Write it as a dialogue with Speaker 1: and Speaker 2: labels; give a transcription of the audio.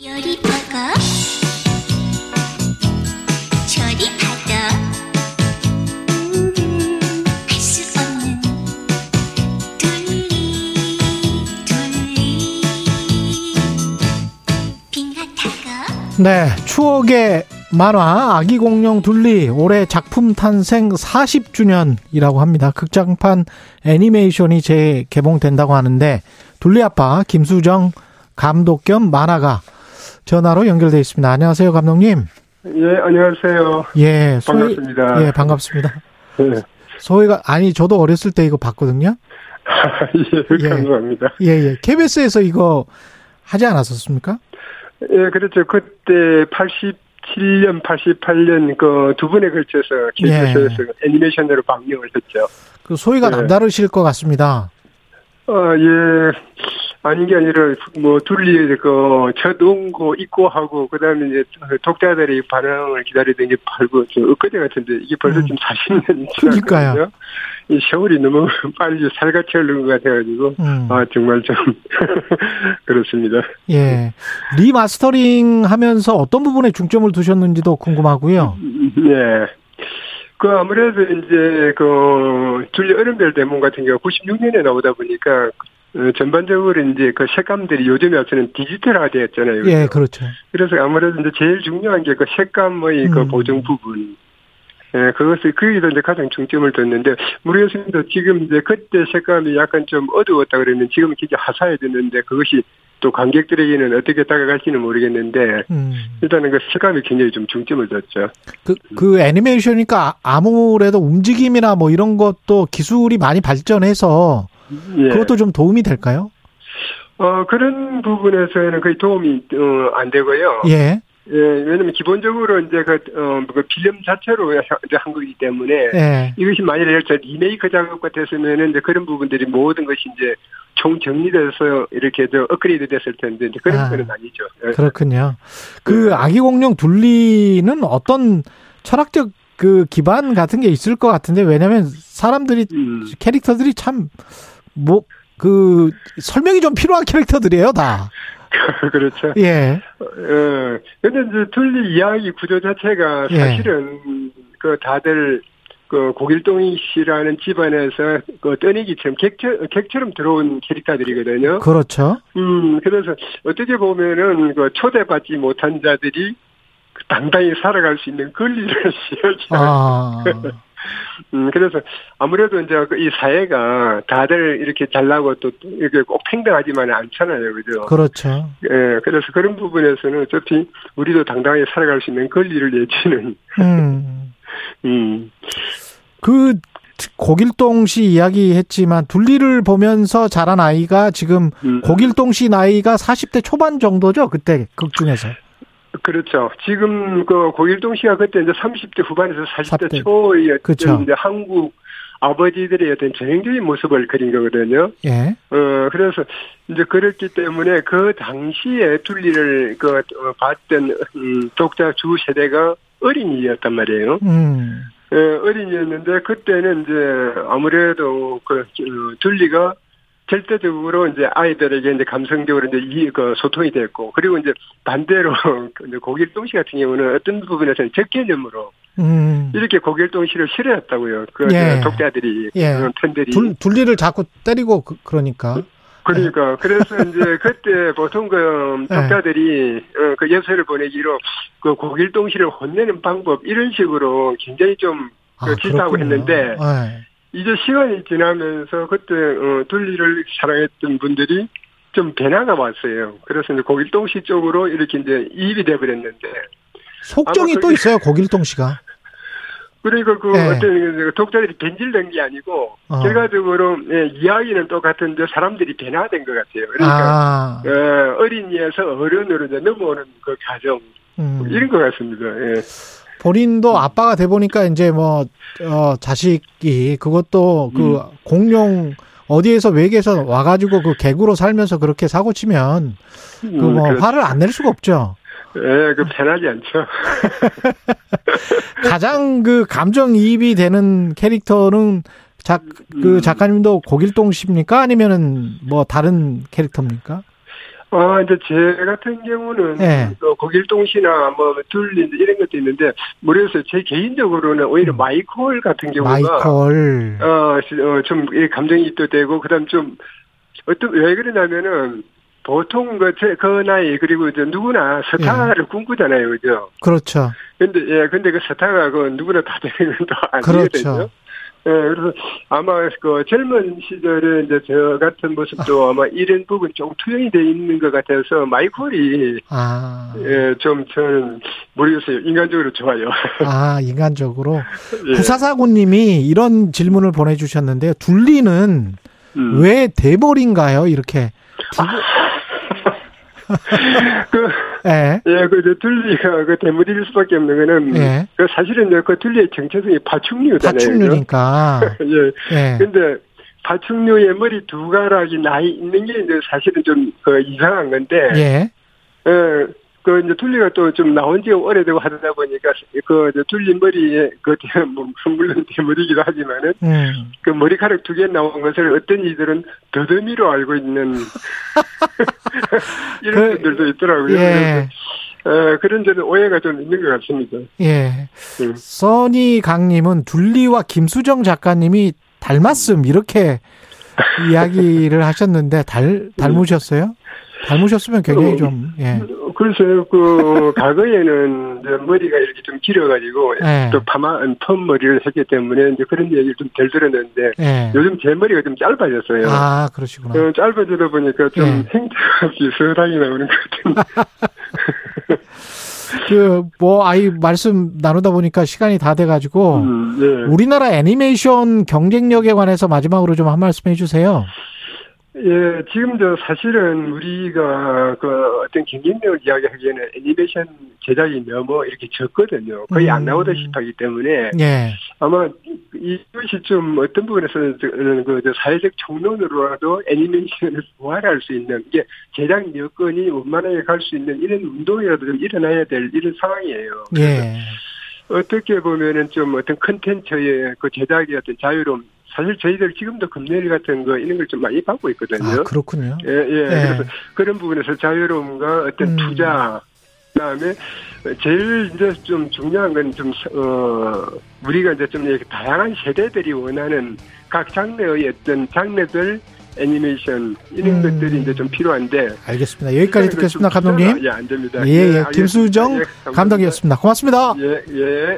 Speaker 1: 요리 먹어 저리 받아 할 수 없는 둘리 둘리. 빙하타고
Speaker 2: 네, 추억의 만화 아기 공룡 둘리 올해 작품 탄생 40주년이라고 합니다. 극장판 애니메이션이 재개봉된다고 하는데 둘리 아빠 김수정 감독 겸 만화가 전화로 연결돼 있습니다. 안녕하세요, 감독님.
Speaker 3: 예, 안녕하세요.
Speaker 2: 예, 소희-
Speaker 3: 반갑습니다.
Speaker 2: 예, 반갑습니다.
Speaker 3: 예,
Speaker 2: 소희가 아니 저도 어렸을 때 이거 봤거든요.
Speaker 3: 예,
Speaker 2: 예.
Speaker 3: 감사합니다.
Speaker 2: 예, 예. KBS에서 이거 하지 않았었습니까?
Speaker 3: 예, 그렇죠. 그때 87년, 88년 그 두 번에 걸쳐서 KBS에서 애니메이션으로 방영을 했죠.
Speaker 2: 그 소회가
Speaker 3: 네.
Speaker 2: 남다르실 것 같습니다.
Speaker 3: 어, 예. 아닌 게 아니라, 뭐, 둘리, 그, 첫 원고 입고 하고, 그 다음에 이제, 독자들의 반응을 기다리던 게 팔고, 저, 엊그제 같은데, 이게 벌써
Speaker 2: 음.
Speaker 3: 지금 40년이
Speaker 2: 그러니까요.
Speaker 3: 지났거든요. 이 세월이 너무 빨리 살같이 흐르는 것 같아가지고,
Speaker 2: 음.
Speaker 3: 아, 정말 좀, 그렇습니다.
Speaker 2: 예. 리마스터링 하면서 어떤 부분에 중점을 두셨는지도 궁금하고요.
Speaker 3: 네. 그 아무래도 이제 그 둘리 얼음별 대문 같은 경우 96년에 나오다 보니까 어, 전반적으로 이제 그 색감들이 요즘에 와서는 디지털화 되었잖아요.
Speaker 2: 예, 그렇죠.
Speaker 3: 그래서 아무래도 이제 제일 중요한 게 그 색감의 그
Speaker 2: 음.
Speaker 3: 보정 부분. 예, 그것을, 거기서 이제 가장 중점을 뒀는데, 모르겠습니다. 지금 이제 그때 색감이 약간 좀 어두웠다 그러면 지금 굉장히 화사해졌는데, 그것이 또 관객들에게는 어떻게 다가갈지는 모르겠는데,
Speaker 2: 음.
Speaker 3: 일단은 그 색감이 굉장히 좀 중점을 뒀죠.
Speaker 2: 그, 그 애니메이션이니까 아- 아무래도 움직임이나 뭐 이런 것도 기술이 많이 발전해서
Speaker 3: 예.
Speaker 2: 그것도 좀 도움이 될까요?
Speaker 3: 어, 그런 부분에서는 거의 도움이, 어, 안 되고요.
Speaker 2: 예.
Speaker 3: 예, 왜냐면 기본적으로 이제 그, 어, 그 필름 자체로 이제 한 거기 때문에.
Speaker 2: 예.
Speaker 3: 이것이 만약에 저 리메이크 작업 같았으면은 이제 그런 부분들이 모든 것이 이제 총 정리돼서 이렇게 저 업그레이드 됐을 텐데 이제 그런
Speaker 2: 아.
Speaker 3: 거는 아니죠. 예.
Speaker 2: 그렇군요. 그
Speaker 3: 네.
Speaker 2: 아기 공룡 둘리는 어떤 철학적 그 기반 같은 게 있을 것 같은데 왜냐면 사람들이
Speaker 3: 음,
Speaker 2: 캐릭터들이 참 뭐 그 설명이 좀 필요한 캐릭터들이에요 다.
Speaker 3: 그렇죠.
Speaker 2: 예.
Speaker 3: 어, 근데 이제 둘리 이야기 구조 자체가
Speaker 2: 예.
Speaker 3: 사실은 그 다들 그 고길동이 씨라는 집안에서 그 떠내기처럼 객처, 객처럼 들어온 캐릭터들이거든요.
Speaker 2: 그렇죠.
Speaker 3: 음, 그래서 어떻게 보면은 그 초대받지 못한 자들이 그 당당히 살아갈 수 있는 권리를 시하지.
Speaker 2: 아.
Speaker 3: 음, 그래서 아무래도 이제 그이 사회가 다들 이렇게 잘나고 또 이렇게 꼭 평등하지만은 않잖아요. 그죠?
Speaker 2: 그렇죠.
Speaker 3: 예, 그래서 그런 부분에서는 어차피 우리도 당당하게 살아갈 수 있는 권리를 내지는,
Speaker 2: 음.
Speaker 3: 음,
Speaker 2: 그 고길동 씨 이야기했지만 둘리를 보면서 자란 아이가 지금
Speaker 3: 음.
Speaker 2: 고길동 씨 나이가 40대 초반 정도죠 그때 극 중에서
Speaker 3: 그렇죠. 지금 그 고일동 씨가 그때 이제 30대 후반에서 40대
Speaker 2: 40대.
Speaker 3: 초의
Speaker 2: 그쵸.
Speaker 3: 어떤 이제 한국 아버지들의 어떤 전형적인 모습을 그린 거거든요.
Speaker 2: 예
Speaker 3: 어, 그래서 이제 그렇기 때문에 그 당시에 둘리를 그 어, 봤던 음, 독자 주 세대가 어린이였단 말이에요.
Speaker 2: 음.
Speaker 3: 예, 어린이였는데 그때는 이제 아무래도 그 어, 둘리가 절대적으로 이제 아이들에게 이제 감성적으로 이제 이, 그 소통이 됐고, 그리고 이제 반대로 그 이제 고길동 씨 같은 경우는 어떤 부분에서는 적개념으로
Speaker 2: 음.
Speaker 3: 이렇게 고길동 씨를 싫어했다고요. 그
Speaker 2: 예.
Speaker 3: 독자들이,
Speaker 2: 예.
Speaker 3: 그 팬들이.
Speaker 2: 둘, 둘리를 자꾸 때리고 그, 그러니까
Speaker 3: 그러니까 그래서 이제 그때 보통 그
Speaker 2: 예.
Speaker 3: 독자들이 어, 그 엽서를 보내기로 그 고길동 씨를 혼내는 방법 이런 식으로 굉장히 좀그 질타하고
Speaker 2: 그렇군요.
Speaker 3: 했는데
Speaker 2: 예.
Speaker 3: 이제 시간이 지나면서 그때 어, 둘리를 사랑했던 분들이 좀 변화가 왔어요. 그래서 이제 고길동 씨 쪽으로 이렇게 이제 이입이 돼버렸는데
Speaker 2: 속정이 또
Speaker 3: 그게-
Speaker 2: 있어요 고길동 씨가
Speaker 3: 그러니까 그
Speaker 2: 네.
Speaker 3: 어떤 그 독자들이 변질된 게 아니고
Speaker 2: 어.
Speaker 3: 결과적으로 예, 이야기는 똑같은데 사람들이 변화된 것 같아요. 그러니까
Speaker 2: 아
Speaker 3: 어, 어린이에서 어른으로 이제 넘어오는 그 과정
Speaker 2: 음.
Speaker 3: 이런 것 같습니다. 예.
Speaker 2: 본인도 아빠가 돼 보니까 이제 뭐 어, 자식이 그것도 그
Speaker 3: 음.
Speaker 2: 공룡 어디에서 외계에서 와가지고 그 개구로 살면서 그렇게 사고 치면 그뭐
Speaker 3: 음, 그렇-
Speaker 2: 화를 안 낼 수가 없죠.
Speaker 3: 예, 그 편하지 않죠.
Speaker 2: 가장 그 감정 이입이 되는 캐릭터는 작, 그
Speaker 3: 음.
Speaker 2: 작가님도 고길동 씨입니까? 아니면은 뭐 다른 캐릭터입니까?
Speaker 3: 아, 이제 제 같은 경우는
Speaker 2: 예.
Speaker 3: 또 고길동시나 뭐 둘리 이런 것도 있는데 모르겠어요. 제 개인적으로는 오히려 마이콜 같은 경우가
Speaker 2: 음. 마이콜.
Speaker 3: 어, 시- 어, 좀, 이 감정이 입도 되고, 그 다음 좀, 어떤, 왜 그러냐면은, 보통 그, 제, 그 나이, 그리고 이제 누구나 스타를 꿈꾸잖아요, 그죠?
Speaker 2: 그렇죠.
Speaker 3: 근데, 예, 근데 그 스타가 그 누구나 다 되는 건 또
Speaker 2: 그렇죠.
Speaker 3: 아니거든요. 예, 그래서 아마 그 젊은 시절에 이제 저 같은 모습도 아마 이런 부분 좀 투영이 돼 있는 것 같아서 마이콜이,
Speaker 2: 아.
Speaker 3: 예, 좀 저는 모르겠어요. 인간적으로 좋아요.
Speaker 2: 아, 인간적으로.
Speaker 3: 예.
Speaker 2: 구사사구님이 이런 질문을 보내주셨는데요. 둘리는
Speaker 3: 음.
Speaker 2: 왜 대벌인가요? 이렇게. 두 분-
Speaker 3: 그,
Speaker 2: 예.
Speaker 3: 예, 그, 이제 둘리가 그 대물일 수밖에 없는 거는,
Speaker 2: 예.
Speaker 3: 그 사실은 그 둘리의 정체성이 파충류잖아요.
Speaker 2: 파충류니까.
Speaker 3: 예.
Speaker 2: 예.
Speaker 3: 근데, 파충류의 머리 두 가락이 나 있는 게 이제 사실은 좀, 그, 이상한 건데,
Speaker 2: 예.
Speaker 3: 예, 그, 이제 둘리가 또 좀 나온 지가 오래되고 하다 보니까, 그, 이제 둘리 머리에, 그, 대- 뭐, 물론 대물이기도 하지만은,
Speaker 2: 음.
Speaker 3: 그 머리카락 두 개 나온 것을 어떤 이들은 더듬이로 알고 있는 이런
Speaker 2: 그,
Speaker 3: 분들도 있더라고요.
Speaker 2: 예.
Speaker 3: 그래서, 어, 그런 데는 오해가 좀 있는 것 같습니다.
Speaker 2: 예.
Speaker 3: 음.
Speaker 2: 써니 강님은 둘리와 김수정 작가님이 닮았음, 이렇게 이야기를 하셨는데, 달, 닮으셨어요? 닮으셨으면 굉장히
Speaker 3: 어,
Speaker 2: 좀, 예.
Speaker 3: 글쎄요, 그, 과거에는 이제 머리가 이렇게 좀 길어가지고,
Speaker 2: 예.
Speaker 3: 또 파마, 펌 머리를 했기 때문에 이제 그런 얘기를 좀 덜 들었는데,
Speaker 2: 예.
Speaker 3: 요즘 제 머리가 좀 짧아졌어요.
Speaker 2: 아, 그러시구나.
Speaker 3: 어, 짧아지다 보니까 좀
Speaker 2: 예.
Speaker 3: 행태가 비슷하게 나오는 것 같은데.
Speaker 2: 그, 뭐, 아이, 말씀 나누다 보니까 시간이 다 돼가지고,
Speaker 3: 음, 예.
Speaker 2: 우리나라 애니메이션 경쟁력에 관해서 마지막으로 좀 한 말씀 해주세요.
Speaker 3: 예, 지금 저 사실은 우리가 그 어떤 경쟁력을 이야기하기에는 애니메이션 제작이 너무 이렇게 적거든요. 거의 안
Speaker 2: 음.
Speaker 3: 나오다시피 하기 때문에
Speaker 2: 예.
Speaker 3: 아마 이것이 좀 어떤 부분에서는 그저 사회적 총론으로라도 애니메이션을 부활할 수 있는 이게 제작 여건이 원만하게 갈 수 있는 이런 운동이라도 좀 일어나야 될 이런 상황이에요.
Speaker 2: 예.
Speaker 3: 어떻게 보면은 좀 어떤 컨텐츠의 그 제작의 어떤 자유로움 사실 저희들 지금도 금요일 같은 거 이런 걸 좀 많이 받고 있거든요.
Speaker 2: 아, 그렇군요.
Speaker 3: 예, 예.
Speaker 2: 예.
Speaker 3: 그래서 그런 부분에서 자유로움과 어떤
Speaker 2: 음.
Speaker 3: 투자, 그 다음에 제일 이제 좀 중요한 건 좀, 어, 우리가 이제 좀 이렇게 다양한 세대들이 원하는 각 장르의 어떤 장르들 애니메이션 이런
Speaker 2: 음.
Speaker 3: 것들이 이제 좀 필요한데.
Speaker 2: 알겠습니다. 여기까지 듣겠습니다,
Speaker 3: 좀
Speaker 2: 감독님.
Speaker 3: 예, 안 됩니다.
Speaker 2: 예, 예.
Speaker 3: 알겠습니다.
Speaker 2: 김수정
Speaker 3: 예.
Speaker 2: 감독이었습니다. 고맙습니다.
Speaker 3: 예, 예.